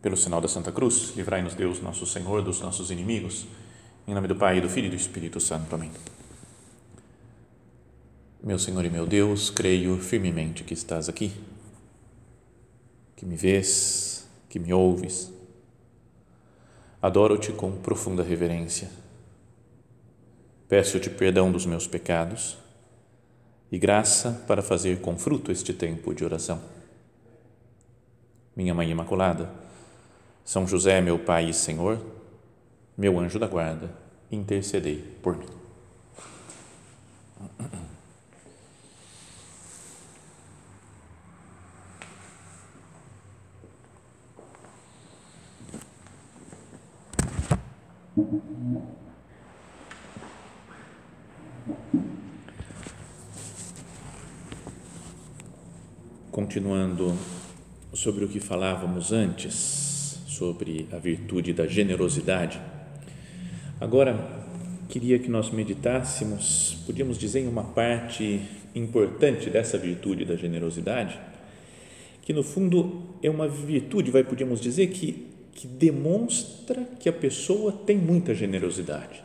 Pelo sinal da Santa Cruz, livrai-nos Deus, nosso Senhor, dos nossos inimigos. Em nome do Pai, do Filho e do Espírito Santo. Amém. Meu Senhor e meu Deus, creio firmemente que estás aqui, que me vês, que me ouves. Adoro-te com profunda reverência. Peço-te perdão dos meus pecados e graça para fazer com fruto este tempo de oração. Minha Mãe Imaculada, São José, meu Pai e Senhor, meu anjo da guarda, intercedei por mim. Continuando sobre o que falávamos antes, sobre a virtude da generosidade, agora queria que nós meditássemos, podíamos dizer, em uma parte importante dessa virtude da generosidade, que no fundo é uma virtude, vai podíamos dizer que que demonstra que a pessoa tem muita generosidade,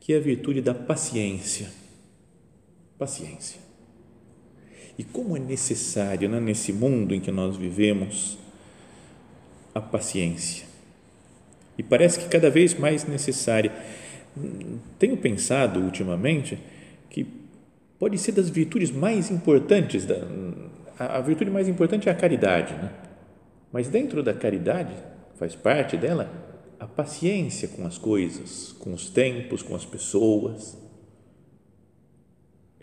que é a virtude da paciência. Paciência. E como é necessário né, nesse mundo em que nós vivemos a paciência. E parece que cada vez mais necessária. Tenho pensado ultimamente que pode ser das virtudes mais importantes, da, a, a virtude mais importante é a caridade, né? Mas dentro da caridade, faz parte dela a paciência com as coisas, com os tempos, com as pessoas.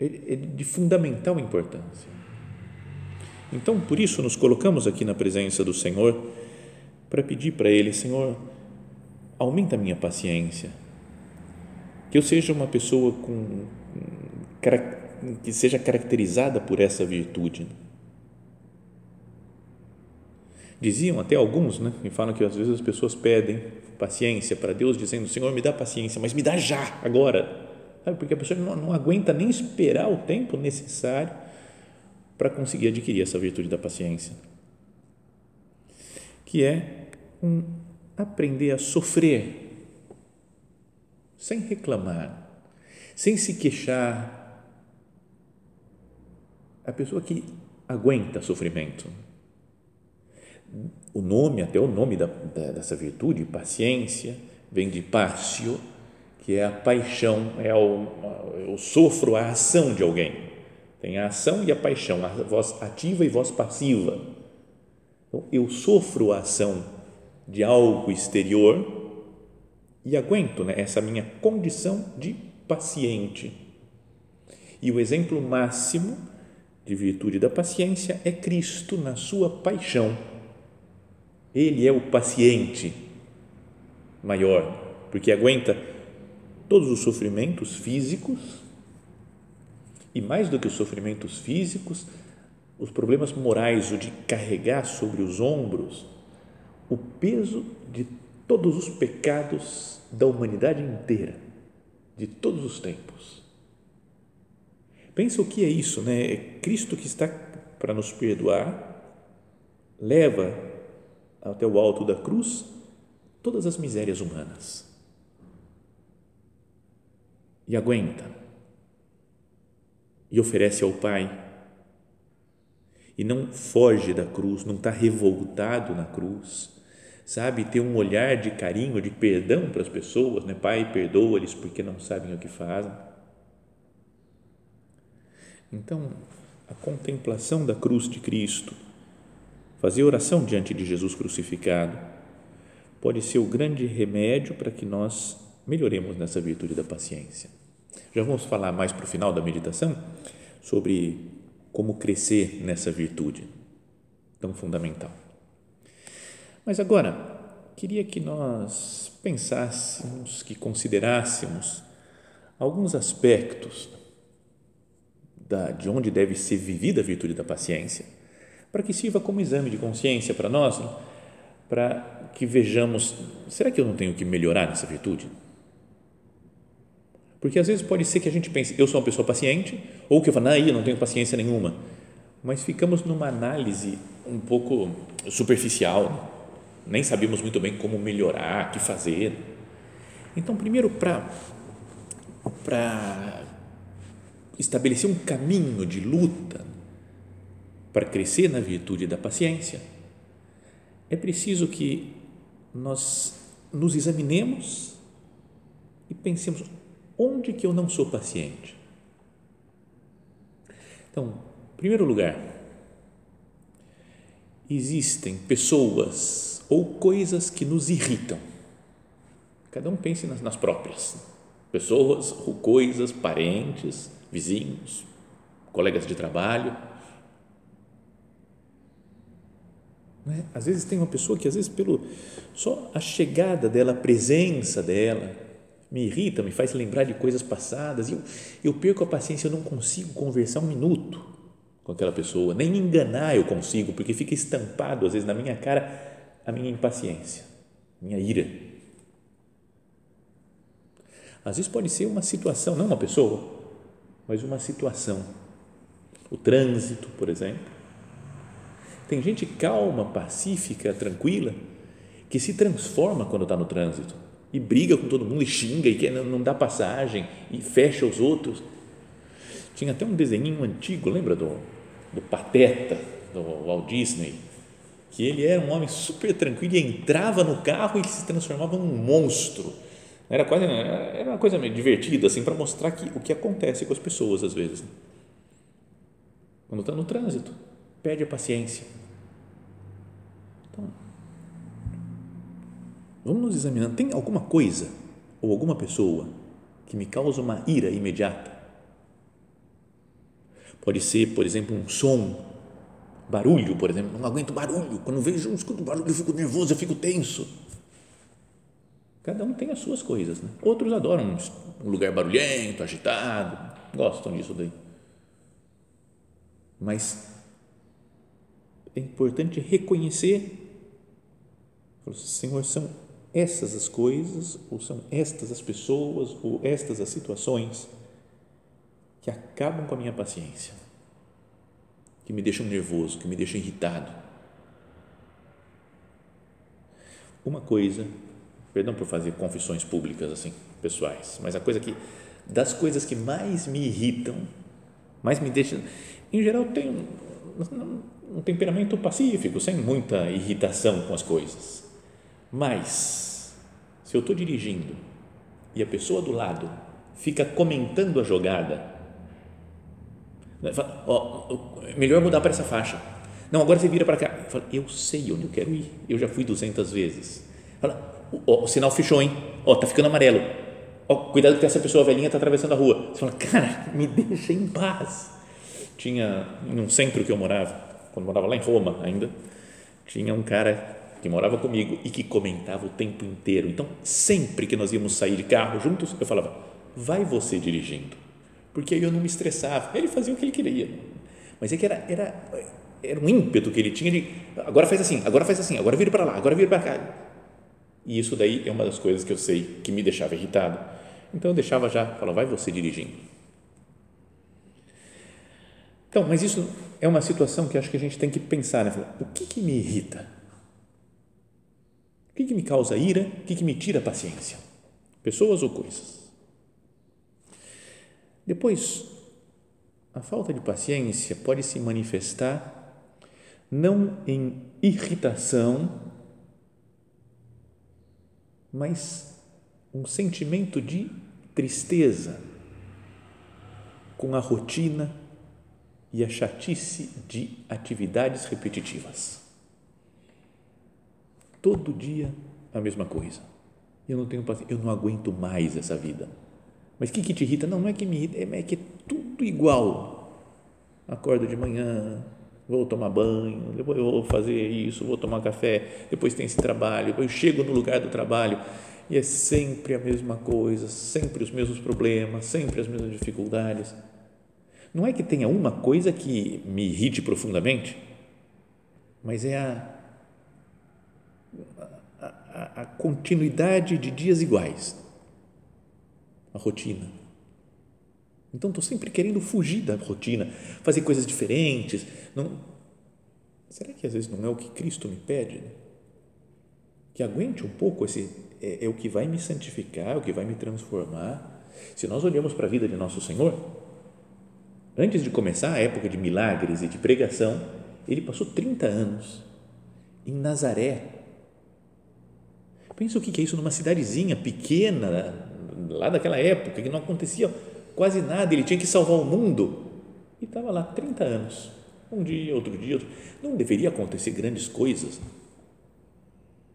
É, é de fundamental importância. Então, por isso, nos colocamos aqui na presença do Senhor para pedir para Ele: Senhor, aumenta a minha paciência, que eu seja uma pessoa com, que seja caracterizada por essa virtude Diziam até alguns, né, me falam que às vezes as pessoas pedem paciência para Deus, dizendo: Senhor, me dá paciência, mas me dá já, agora. Sabe? Porque a pessoa não, não aguenta nem esperar o tempo necessário para conseguir adquirir essa virtude da paciência, que é um aprender a sofrer sem reclamar, sem se queixar. A pessoa que aguenta sofrimento o nome, até o nome da, da, dessa virtude, paciência, vem de pácio, que é a paixão, é o, eu sofro a ação de alguém. Tem a ação e a paixão, a voz ativa e voz passiva. Então, eu sofro a ação de algo exterior e aguento né, essa minha condição de paciente. E o exemplo máximo de virtude da paciência é Cristo na sua paixão ele é o paciente maior, porque aguenta todos os sofrimentos físicos e mais do que os sofrimentos físicos, os problemas morais, o de carregar sobre os ombros o peso de todos os pecados da humanidade inteira, de todos os tempos. Pensa o que é isso, né? É Cristo que está para nos perdoar, leva até o alto da cruz todas as misérias humanas. E aguenta. E oferece ao Pai. E não foge da cruz, não está revoltado na cruz. Sabe, ter um olhar de carinho, de perdão para as pessoas, né? Pai, perdoa-lhes porque não sabem o que fazem. Então, a contemplação da cruz de Cristo Fazer oração diante de Jesus crucificado pode ser o grande remédio para que nós melhoremos nessa virtude da paciência. Já vamos falar mais para o final da meditação sobre como crescer nessa virtude tão fundamental. Mas agora, queria que nós pensássemos, que considerássemos alguns aspectos da, de onde deve ser vivida a virtude da paciência para que sirva como exame de consciência para nós, para que vejamos, será que eu não tenho que melhorar nessa virtude? Porque às vezes pode ser que a gente pense, eu sou uma pessoa paciente, ou que eu falo, não, eu não tenho paciência nenhuma. mas ficamos numa análise um pouco superficial, nem sabíamos muito bem como melhorar, o que fazer. Então, primeiro, para estabelecer um caminho de luta para crescer na virtude da paciência, é preciso que nós nos examinemos e pensemos onde que eu não sou paciente. Então, em primeiro lugar, existem pessoas ou coisas que nos irritam. Cada um pense nas, nas próprias. Pessoas ou coisas, parentes, vizinhos, colegas de trabalho Né? Às vezes tem uma pessoa que, às vezes, pelo só a chegada dela, a presença dela, me irrita, me faz lembrar de coisas passadas e eu, eu perco a paciência, eu não consigo conversar um minuto com aquela pessoa, nem enganar eu consigo, porque fica estampado, às vezes, na minha cara a minha impaciência, minha ira. Às vezes pode ser uma situação, não uma pessoa, mas uma situação. O trânsito, por exemplo tem gente calma, pacífica, tranquila, que se transforma quando está no trânsito e briga com todo mundo e xinga e quer, não dá passagem e fecha os outros. Tinha até um desenho antigo, lembra do, do Pateta, do Walt Disney? Que ele era um homem super tranquilo e entrava no carro e se transformava num monstro. Era quase era uma coisa meio divertida assim para mostrar que o que acontece com as pessoas às vezes. Quando está no trânsito, perde a paciência vamos nos examinar. Tem alguma coisa ou alguma pessoa que me causa uma ira imediata? Pode ser, por exemplo, um som, barulho, por exemplo. Não aguento barulho. Quando vejo, escuto barulho, eu fico nervoso, eu fico tenso. Cada um tem as suas coisas. Né? Outros adoram um lugar barulhento, agitado, gostam disso daí. Mas é importante reconhecer, Senhor, são essas as coisas, ou são estas as pessoas, ou estas as situações que acabam com a minha paciência, que me deixam nervoso, que me deixam irritado. Uma coisa, perdão por fazer confissões públicas assim, pessoais, mas a coisa que, das coisas que mais me irritam, mais me deixam, em geral, tem um temperamento pacífico, sem muita irritação com as coisas. Mas, se eu estou dirigindo e a pessoa do lado fica comentando a jogada, né, fala, ó, melhor mudar para essa faixa. Não, agora você vira para cá. Eu, eu sei onde eu quero ir, eu já fui 200 vezes. Fala, ó, o sinal fechou, hein? Ó, tá ficando amarelo. Ó, cuidado que essa pessoa velhinha está atravessando a rua. Você fala, cara, me deixa em paz. Tinha, num centro que eu morava, quando morava lá em Roma ainda, tinha um cara que morava comigo e que comentava o tempo inteiro. Então, sempre que nós íamos sair de carro juntos, eu falava: vai você dirigindo, porque aí eu não me estressava. Ele fazia o que ele queria, mas é que era, era, era um ímpeto que ele tinha de agora faz assim, agora faz assim, agora vira para lá, agora vira para cá. E isso daí é uma das coisas que eu sei que me deixava irritado. Então eu deixava já, falava: vai você dirigindo. Então, mas isso é uma situação que acho que a gente tem que pensar, né? o que, que me irrita? Que, que me causa ira? O que, que me tira a paciência? Pessoas ou coisas? Depois, a falta de paciência pode se manifestar não em irritação, mas um sentimento de tristeza com a rotina, e a chatice de atividades repetitivas. Todo dia a mesma coisa. Eu não tenho paciência, eu não aguento mais essa vida. Mas o que, que te irrita? Não, não é que me irrita, é que é tudo igual. Acordo de manhã, vou tomar banho, depois vou fazer isso, vou tomar café, depois tem esse trabalho, depois eu chego no lugar do trabalho e é sempre a mesma coisa, sempre os mesmos problemas, sempre as mesmas dificuldades não é que tenha uma coisa que me irrite profundamente, mas é a, a, continuidade de dias iguais, a rotina. Então estou sempre querendo fugir da rotina, fazer coisas diferentes. Não, será que às vezes não é o que Cristo me pede? Que aguente um pouco esse é, é o que vai me santificar, é o que vai me transformar. Se nós olhamos para a vida de nosso Senhor, antes de começar a época de milagres e de pregação, ele passou 30 anos em Nazaré. Pensa o que é isso numa cidadezinha pequena, lá daquela época, que não acontecia quase nada, ele tinha que salvar o mundo. E estava lá 30 anos, um dia, outro dia, outro. não deveria acontecer grandes coisas.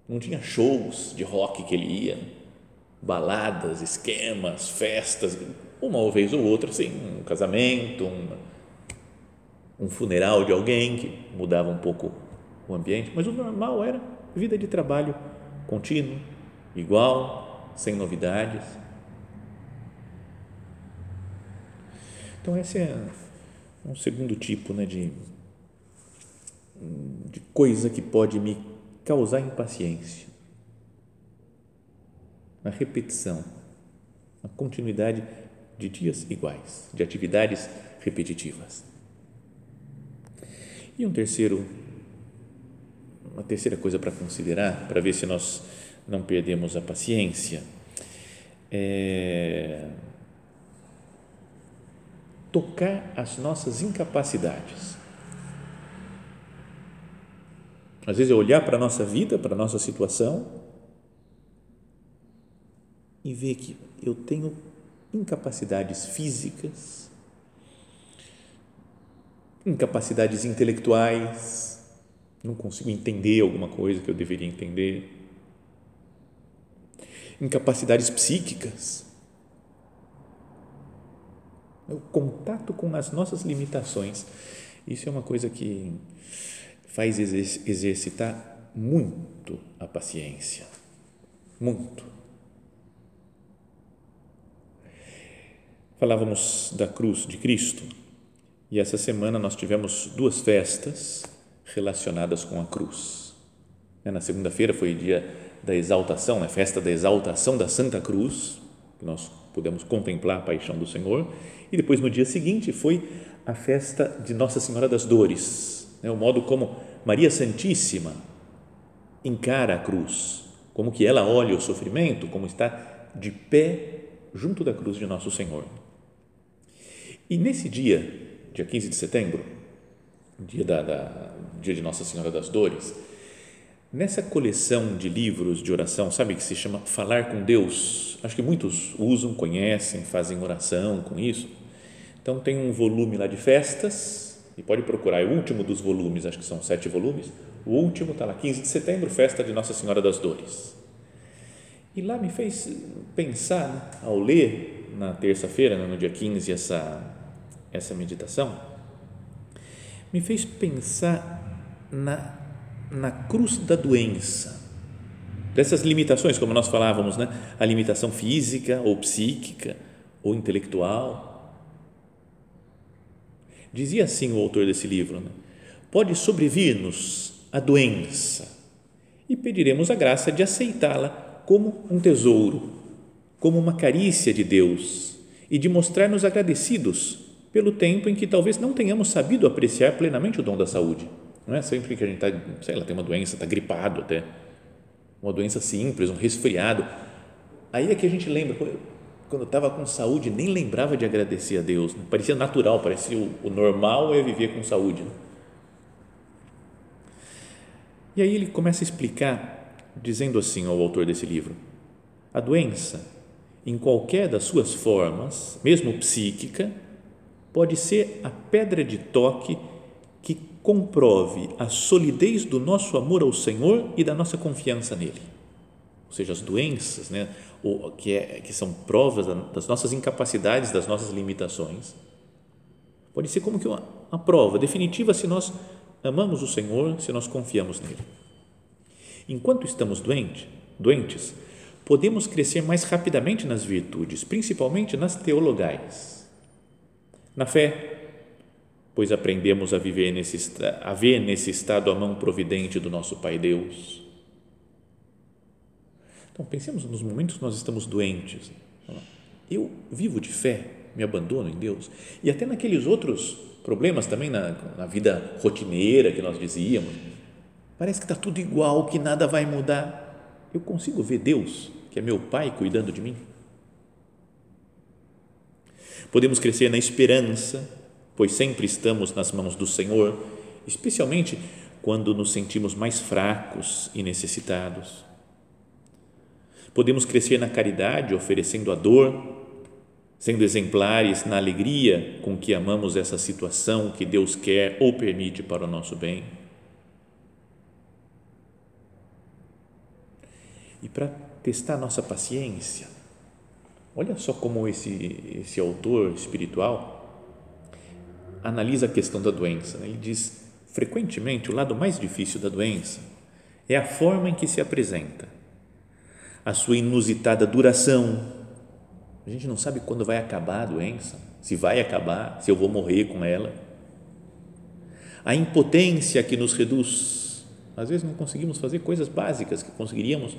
Não tinha shows de rock que ele ia, baladas, esquemas, festas, uma vez ou outra, sim, um casamento, um, um funeral de alguém que mudava um pouco o ambiente, mas o normal era vida de trabalho contínuo, igual, sem novidades. Então, esse é um segundo tipo né, de, de coisa que pode me causar impaciência. A repetição, a continuidade de dias iguais, de atividades repetitivas. E um terceiro, uma terceira coisa para considerar, para ver se nós não perdemos a paciência, é tocar as nossas incapacidades. Às vezes é olhar para a nossa vida, para a nossa situação e ver que eu tenho incapacidades físicas, incapacidades intelectuais, não consigo entender alguma coisa que eu deveria entender, incapacidades psíquicas, o contato com as nossas limitações. Isso é uma coisa que faz exercitar muito a paciência. Muito. Falávamos da cruz de Cristo e essa semana nós tivemos duas festas relacionadas com a cruz. Na segunda-feira foi dia da exaltação, a né? festa da exaltação da Santa Cruz, que nós pudemos contemplar a paixão do Senhor, e depois, no dia seguinte, foi a festa de Nossa Senhora das Dores, né? o modo como Maria Santíssima encara a cruz, como que ela olha o sofrimento, como está de pé junto da cruz de Nosso Senhor. E nesse dia, dia 15 de setembro, dia, da, da, dia de Nossa Senhora das Dores, nessa coleção de livros de oração, sabe que se chama Falar com Deus, acho que muitos usam, conhecem, fazem oração com isso. Então tem um volume lá de festas, e pode procurar, é o último dos volumes, acho que são sete volumes. O último está lá, 15 de setembro, festa de Nossa Senhora das Dores. E lá me fez pensar, né, ao ler na terça-feira, né, no dia 15, essa, essa meditação, me fez pensar na, na cruz da doença dessas limitações, como nós falávamos, né? a limitação física ou psíquica ou intelectual. Dizia assim o autor desse livro: né? pode sobrevir-nos a doença e pediremos a graça de aceitá-la como um tesouro, como uma carícia de Deus e de mostrar-nos agradecidos pelo tempo em que talvez não tenhamos sabido apreciar plenamente o dom da saúde. Não é sempre que a gente está, sei lá, tem uma doença, está gripado até uma doença simples, um resfriado. Aí é que a gente lembra, quando estava com saúde, nem lembrava de agradecer a Deus, né? parecia natural, parecia o, o, normal é viver com saúde. Né? E aí ele começa a explicar, dizendo assim ao autor desse livro: a doença, em qualquer das suas formas, mesmo psíquica, pode ser a pedra de toque que comprove a solidez do nosso amor ao Senhor e da nossa confiança nele. Ou seja, as doenças, né, ou, que, é, que são provas das nossas incapacidades, das nossas limitações, pode ser como que uma, uma prova definitiva se nós amamos o Senhor, se nós confiamos nele. Enquanto estamos doente, doentes, podemos crescer mais rapidamente nas virtudes, principalmente nas teologais. Na fé, pois aprendemos a viver nesse a ver nesse estado a mão providente do nosso Pai Deus. Então, pensemos nos momentos que nós estamos doentes. Eu vivo de fé me abandono em Deus. E até naqueles outros problemas também na, na vida rotineira que nós dizíamos, parece que está tudo igual, que nada vai mudar. Eu consigo ver Deus, que é meu Pai, cuidando de mim? Podemos crescer na esperança, pois sempre estamos nas mãos do Senhor, especialmente quando nos sentimos mais fracos e necessitados. Podemos crescer na caridade, oferecendo a dor, sendo exemplares na alegria com que amamos essa situação que Deus quer ou permite para o nosso bem. E para testar nossa paciência, olha só como esse, esse autor espiritual analisa a questão da doença. Né? Ele diz: frequentemente, o lado mais difícil da doença é a forma em que se apresenta, a sua inusitada duração, a gente não sabe quando vai acabar a doença, se vai acabar, se eu vou morrer com ela. A impotência que nos reduz. Às vezes não conseguimos fazer coisas básicas que conseguiríamos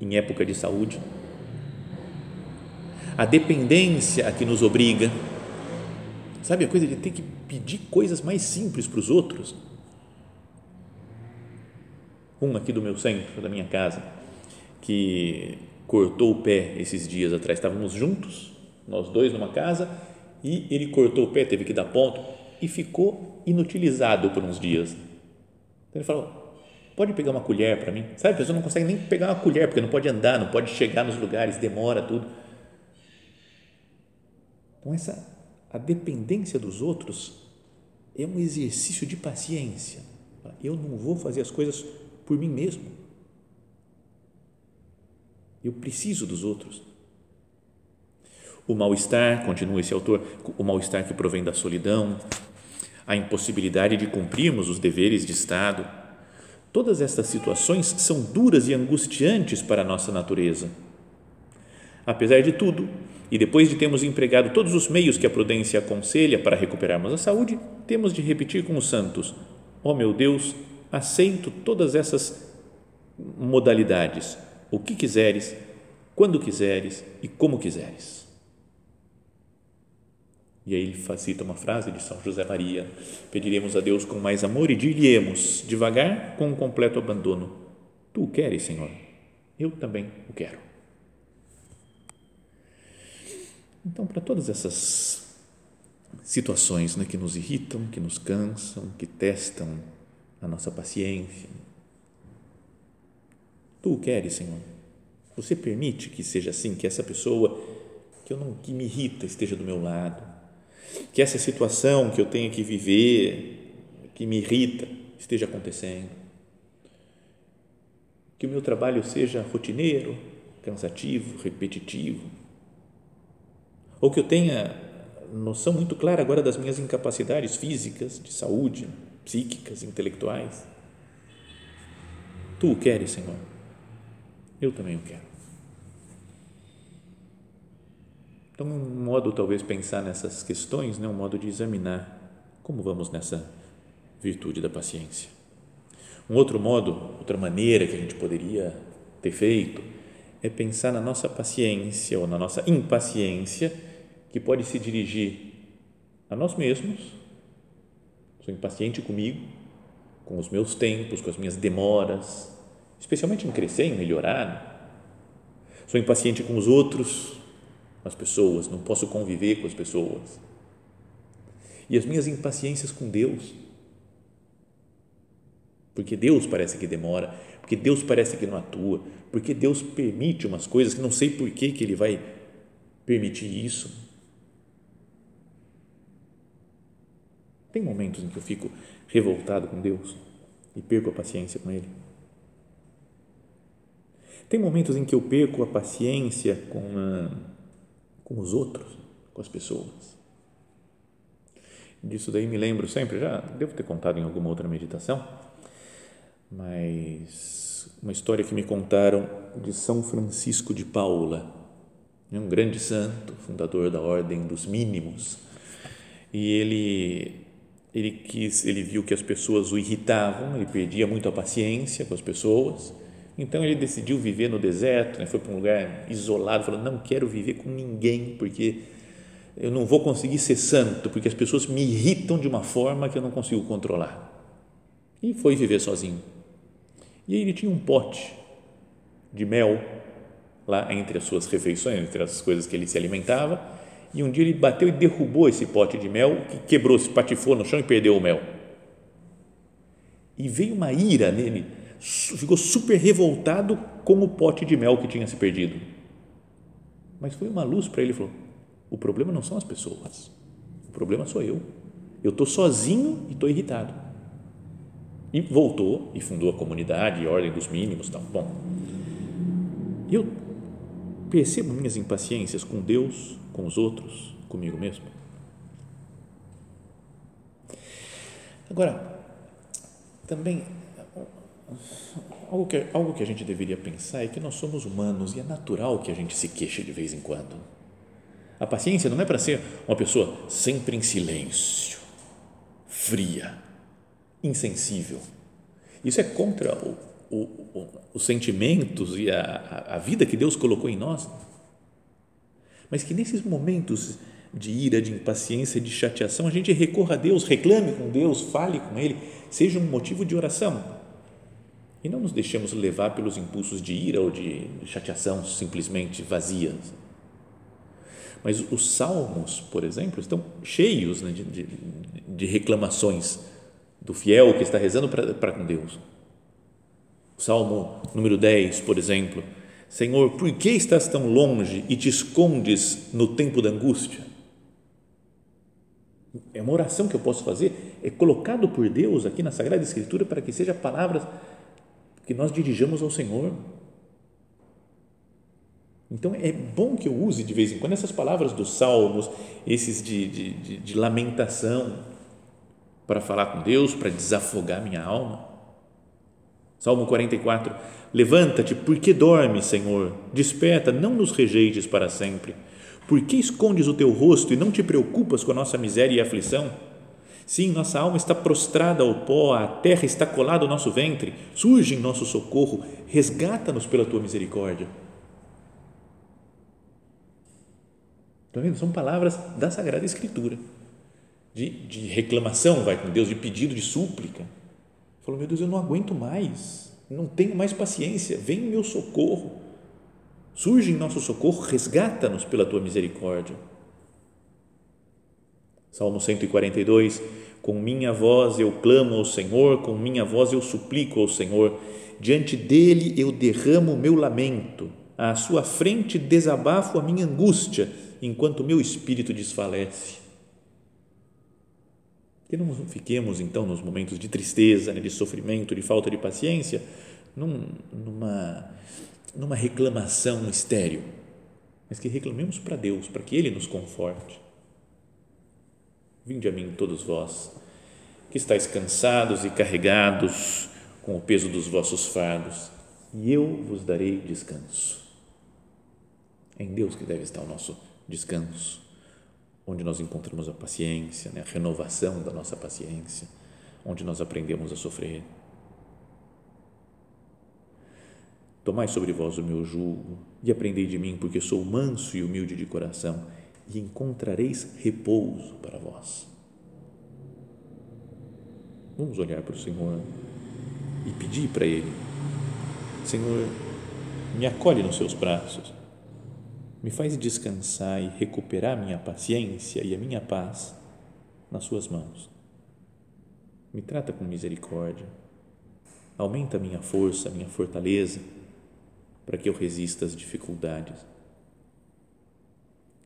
em época de saúde. A dependência a que nos obriga. Sabe a coisa de ter que pedir coisas mais simples para os outros? Um aqui do meu centro, da minha casa, que cortou o pé esses dias atrás. Estávamos juntos, nós dois numa casa, e ele cortou o pé, teve que dar ponto e ficou inutilizado por uns dias. Então ele falou: pode pegar uma colher para mim? Sabe, a pessoa não consegue nem pegar uma colher porque não pode andar, não pode chegar nos lugares, demora tudo. Então essa a dependência dos outros é um exercício de paciência. Eu não vou fazer as coisas por mim mesmo eu preciso dos outros. O mal-estar, continua esse autor, o mal-estar que provém da solidão, a impossibilidade de cumprirmos os deveres de Estado. Todas estas situações são duras e angustiantes para a nossa natureza. Apesar de tudo, e depois de termos empregado todos os meios que a prudência aconselha para recuperarmos a saúde, temos de repetir com os santos: Ó oh meu Deus, aceito todas essas modalidades o que quiseres, quando quiseres e como quiseres. E aí ele cita uma frase de São José Maria: Pediremos a Deus com mais amor e dir-lhe-emos, devagar, com um completo abandono: Tu queres, Senhor, eu também o quero. Então, para todas essas situações né, que nos irritam, que nos cansam, que testam a nossa paciência, Tu o queres, Senhor. Você permite que seja assim, que essa pessoa que eu não que me irrita esteja do meu lado, que essa situação que eu tenho que viver, que me irrita, esteja acontecendo. Que o meu trabalho seja rotineiro, cansativo, repetitivo. Ou que eu tenha noção muito clara agora das minhas incapacidades físicas, de saúde, psíquicas, intelectuais. Tu o queres, Senhor eu também o quero. Então, um modo talvez pensar nessas questões, né? um modo de examinar como vamos nessa virtude da paciência. Um outro modo, outra maneira que a gente poderia ter feito é pensar na nossa paciência ou na nossa impaciência que pode se dirigir a nós mesmos. Sou impaciente comigo, com os meus tempos, com as minhas demoras, especialmente em crescer, em melhorar. Sou impaciente com os outros, com as pessoas, não posso conviver com as pessoas. E as minhas impaciências com Deus. Porque Deus parece que demora, porque Deus parece que não atua, porque Deus permite umas coisas que não sei por que, que Ele vai permitir isso. Tem momentos em que eu fico revoltado com Deus e perco a paciência com Ele. Tem momentos em que eu perco a paciência com, a, com os outros, com as pessoas. Disso daí me lembro sempre, já devo ter contado em alguma outra meditação, mas uma história que me contaram de São Francisco de Paula, um grande santo, fundador da Ordem dos Mínimos, e ele ele quis, ele viu que as pessoas o irritavam, ele perdia muito a paciência com as pessoas então ele decidiu viver no deserto, né? foi para um lugar isolado, falou: não quero viver com ninguém porque eu não vou conseguir ser santo porque as pessoas me irritam de uma forma que eu não consigo controlar. E foi viver sozinho. E aí ele tinha um pote de mel lá entre as suas refeições, entre as coisas que ele se alimentava. E um dia ele bateu e derrubou esse pote de mel, que quebrou, se patifou no chão e perdeu o mel. E veio uma ira nele, ficou super revoltado com o pote de mel que tinha se perdido. Mas foi uma luz para ele, falou: o problema não são as pessoas, o problema sou eu. Eu estou sozinho e estou irritado. E voltou e fundou a comunidade, a ordem dos mínimos, tal. Bom, eu percebo minhas impaciências com Deus, com os outros, comigo mesmo. Agora, também algo que, algo que a gente deveria pensar é que nós somos humanos e é natural que a gente se queixe de vez em quando. A paciência não é para ser uma pessoa sempre em silêncio, fria, insensível. Isso é contra o, o, o, os sentimentos e a, a vida que Deus colocou em nós. Mas que nesses momentos de ira, de impaciência, de chateação, a gente recorra a Deus, reclame com Deus, fale com Ele, seja um motivo de oração. E não nos deixemos levar pelos impulsos de ira ou de chateação simplesmente vazias mas os salmos, por exemplo, estão cheios né, de, de, de, reclamações do fiel que está rezando para com Deus. O Salmo número 10, por exemplo, Senhor, por que estás tão longe e te escondes no tempo da angústia? É uma oração que eu posso fazer, é colocado por Deus aqui na Sagrada Escritura para que seja palavras que nós dirijamos ao Senhor então é bom que eu use de vez em quando essas palavras dos salmos, esses de, de, de, de lamentação, para falar com Deus, para desafogar minha alma. Salmo 44: Levanta-te, porque dormes, Senhor? Desperta, não nos rejeites para sempre. Por que escondes o teu rosto e não te preocupas com a nossa miséria e aflição? Sim, nossa alma está prostrada ao pó, a terra está colada ao nosso ventre. Surge em nosso socorro, resgata-nos pela tua misericórdia. Estão vendo? São palavras da Sagrada Escritura, de, de reclamação, vai com Deus, de pedido, de súplica. Falou, meu Deus, eu não aguento mais, não tenho mais paciência, vem meu socorro. Surge em nosso socorro, resgata-nos pela tua misericórdia. Salmo 142, com minha voz eu clamo ao Senhor, com minha voz eu suplico ao Senhor, diante dele eu derramo o meu lamento, à sua frente desabafo a minha angústia, enquanto o meu espírito desfalece. Que não fiquemos, então, nos momentos de tristeza, né, de sofrimento, de falta de paciência, num, numa, numa reclamação estéril, mas que reclamemos para Deus, para que Ele nos conforte. Vinde a mim, todos vós, que estáis cansados e carregados com o peso dos vossos fardos, e eu vos darei descanso. É em Deus que deve estar o nosso descanso, onde nós encontramos a paciência, né? a renovação da nossa paciência, onde nós aprendemos a sofrer. Tomai sobre vós o meu jugo e aprendei de mim, porque sou manso e humilde de coração, e encontrareis repouso para vós. Vamos olhar para o Senhor e pedir para Ele: Senhor, me acolhe nos seus braços me faz descansar e recuperar minha paciência e a minha paz nas Suas mãos. Me trata com misericórdia, aumenta minha força, minha fortaleza, para que eu resista às dificuldades.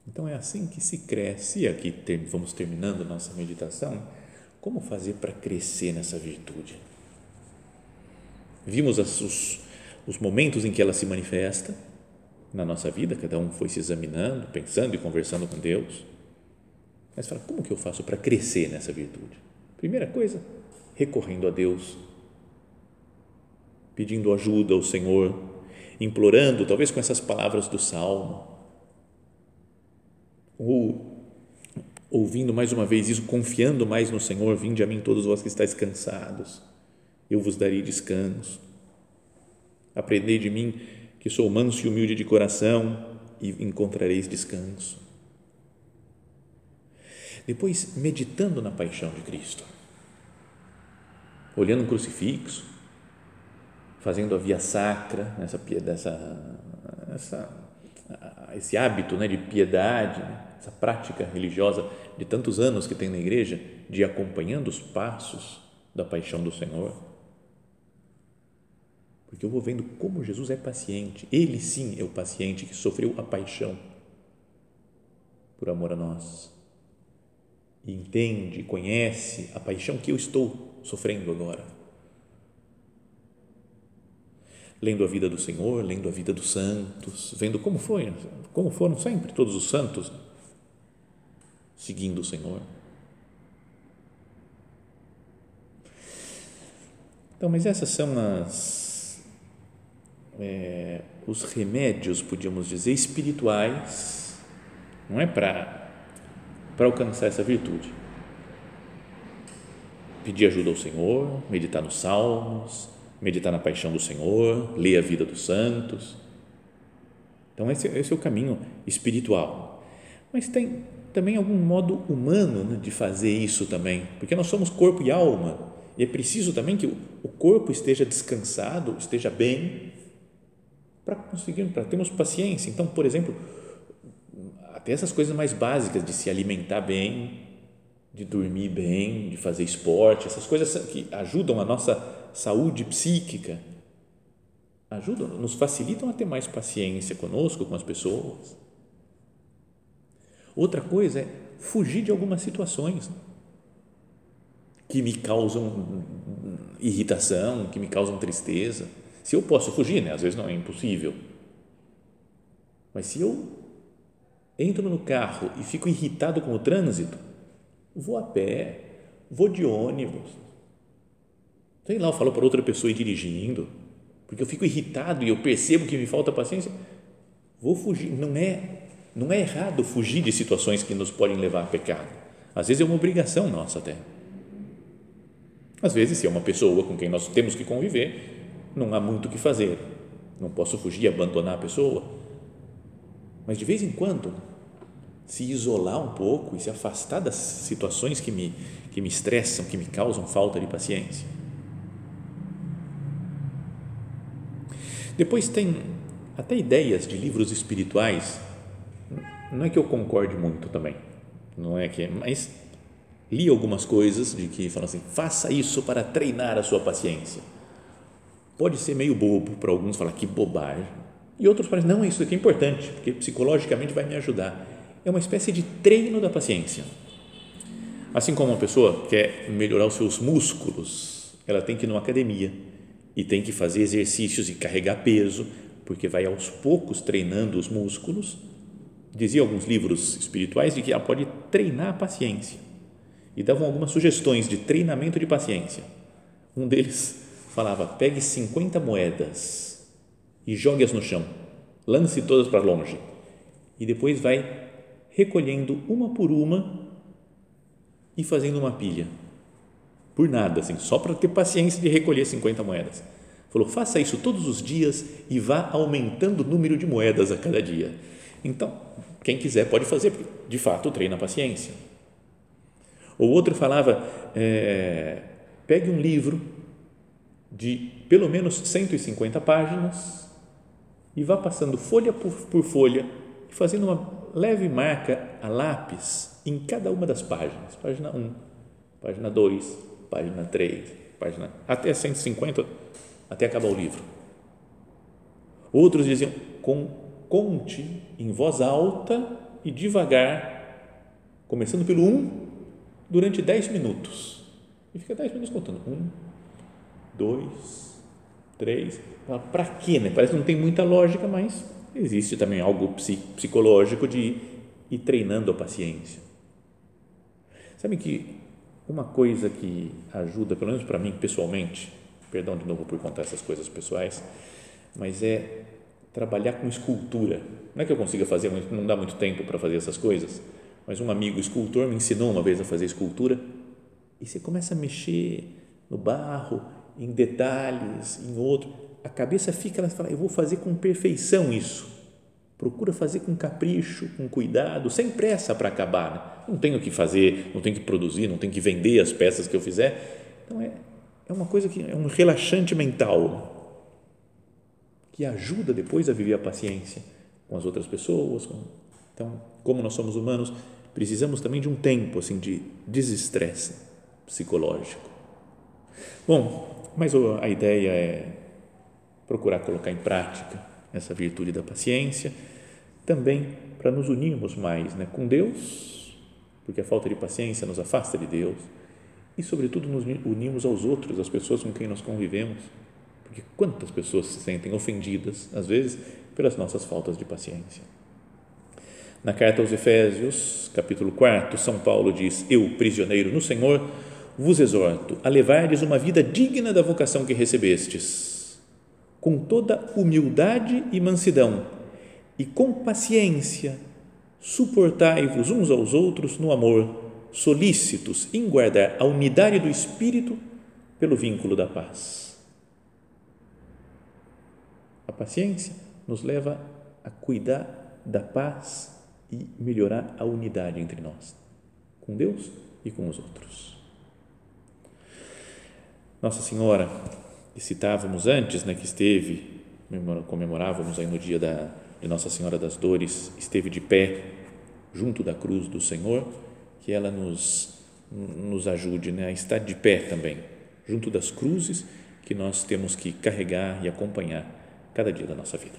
Então é assim que se cresce, e aqui vamos terminando nossa meditação, como fazer para crescer nessa virtude? Vimos os, os momentos em que ela se manifesta, na nossa vida, cada um foi se examinando, pensando e conversando com Deus. Mas fala, como que eu faço para crescer nessa virtude? Primeira coisa, recorrendo a Deus, pedindo ajuda ao Senhor, implorando, talvez com essas palavras do Salmo, ou ouvindo mais uma vez isso, confiando mais no Senhor, vinde a mim todos vós que estáis cansados, eu vos darei descanso. Aprendei de mim que sou manso e humilde de coração e encontrareis descanso. Depois, meditando na paixão de Cristo, olhando um crucifixo, fazendo a via sacra, essa, dessa, essa, esse hábito né, de piedade, né, essa prática religiosa de tantos anos que tem na igreja, de acompanhando os passos da paixão do Senhor. Porque eu vou vendo como Jesus é paciente. Ele sim é o paciente que sofreu a paixão por amor a nós. E entende, conhece a paixão que eu estou sofrendo agora lendo a vida do Senhor, lendo a vida dos santos, vendo como foi, como foram sempre todos os santos seguindo o Senhor. Então, mas essas são as é, os remédios, podíamos dizer, espirituais, não é para para alcançar essa virtude. Pedir ajuda ao Senhor, meditar nos salmos, meditar na paixão do Senhor, ler a vida dos santos. Então, esse, esse é o caminho espiritual. Mas tem também algum modo humano né, de fazer isso também, porque nós somos corpo e alma, e é preciso também que o, o corpo esteja descansado, esteja bem, para conseguir, para termos paciência. Então, por exemplo, até essas coisas mais básicas de se alimentar bem, de dormir bem, de fazer esporte, essas coisas que ajudam a nossa saúde psíquica, ajudam, nos facilitam a ter mais paciência conosco, com as pessoas. Outra coisa é fugir de algumas situações que me causam irritação, que me causam tristeza. Se eu posso fugir, né? às vezes não é impossível. Mas se eu entro no carro e fico irritado com o trânsito, vou a pé, vou de ônibus, sei lá, eu falo para outra pessoa ir dirigindo, porque eu fico irritado e eu percebo que me falta paciência, vou fugir. Não é, não é errado fugir de situações que nos podem levar a pecado. Às vezes é uma obrigação nossa até. Às vezes, se é uma pessoa com quem nós temos que conviver, não há muito o que fazer. Não posso fugir abandonar a pessoa. Mas de vez em quando, se isolar um pouco e se afastar das situações que me, que me estressam, que me causam falta de paciência Depois tem até ideias de livros espirituais, não é que eu concorde muito também, não é que, mas li algumas coisas de que falam assim, faça isso para treinar a sua paciência. Pode ser meio bobo para alguns falar que bobagem, e outros falam, não, isso aqui é importante, porque psicologicamente vai me ajudar. É uma espécie de treino da paciência. Assim como uma pessoa quer melhorar os seus músculos, ela tem que ir numa academia e tem que fazer exercícios e carregar peso, porque vai aos poucos treinando os músculos. Dizia alguns livros espirituais de que ela pode treinar a paciência e davam algumas sugestões de treinamento de paciência. Um deles falava: pegue 50 moedas e jogue-as no chão, lance todas para longe e depois vai recolhendo uma por uma e fazendo uma pilha por nada, assim, só para ter paciência de recolher 50 moedas. Falou, faça isso todos os dias e vá aumentando o número de moedas a cada dia. Então, quem quiser pode fazer, porque de fato treina a paciência. O outro falava, é, pegue um livro de pelo menos 150 páginas e vá passando folha por, por folha e fazendo uma leve marca a lápis em cada uma das páginas. Página 1, página 2, página 3, página até 150, até acabar o livro. Outros diziam, com, conte em voz alta e devagar, começando pelo 1, durante 10 minutos. E fica 10 minutos contando. 1, 2, 3. Para quê? Né? Parece que não tem muita lógica, mas existe também algo psicológico de ir treinando a paciência. Sabe que uma coisa que ajuda, pelo menos para mim pessoalmente, perdão de novo por contar essas coisas pessoais, mas é trabalhar com escultura. Não é que eu consiga fazer, não dá muito tempo para fazer essas coisas, mas um amigo escultor me ensinou uma vez a fazer escultura e você começa a mexer no barro, em detalhes, em outro, a cabeça fica, ela fala, eu vou fazer com perfeição isso. procura fazer com capricho, com cuidado, sem pressa para acabar. Né? Não tenho que fazer, não tenho que produzir, não tenho que vender as peças que eu fizer. Então é, é uma coisa que é um relaxante mental que ajuda depois a viver a paciência com as outras pessoas. Com, então, como nós somos humanos, precisamos também de um tempo assim de desestresse psicológico. Bom, mas a ideia é procurar colocar em prática essa virtude da paciência, também para nos unirmos mais né, com Deus, porque a falta de paciência nos afasta de Deus, e, sobretudo, nos unirmos aos outros, às pessoas com quem nós convivemos, porque quantas pessoas se sentem ofendidas, às vezes, pelas nossas faltas de paciência. Na carta aos Efésios, capítulo 4, São Paulo diz: Eu, prisioneiro no Senhor, vos exorto a levardes uma vida digna da vocação que recebestes com toda humildade e mansidão, e com paciência, suportai-vos uns aos outros no amor, solícitos em guardar a unidade do espírito pelo vínculo da paz. A paciência nos leva a cuidar da paz e melhorar a unidade entre nós, com Deus e com os outros. Nossa Senhora que citávamos antes, né, que esteve, comemorávamos aí no dia da, de Nossa Senhora das Dores, esteve de pé junto da cruz do Senhor, que ela nos, nos ajude né, a estar de pé também, junto das cruzes que nós temos que carregar e acompanhar cada dia da nossa vida.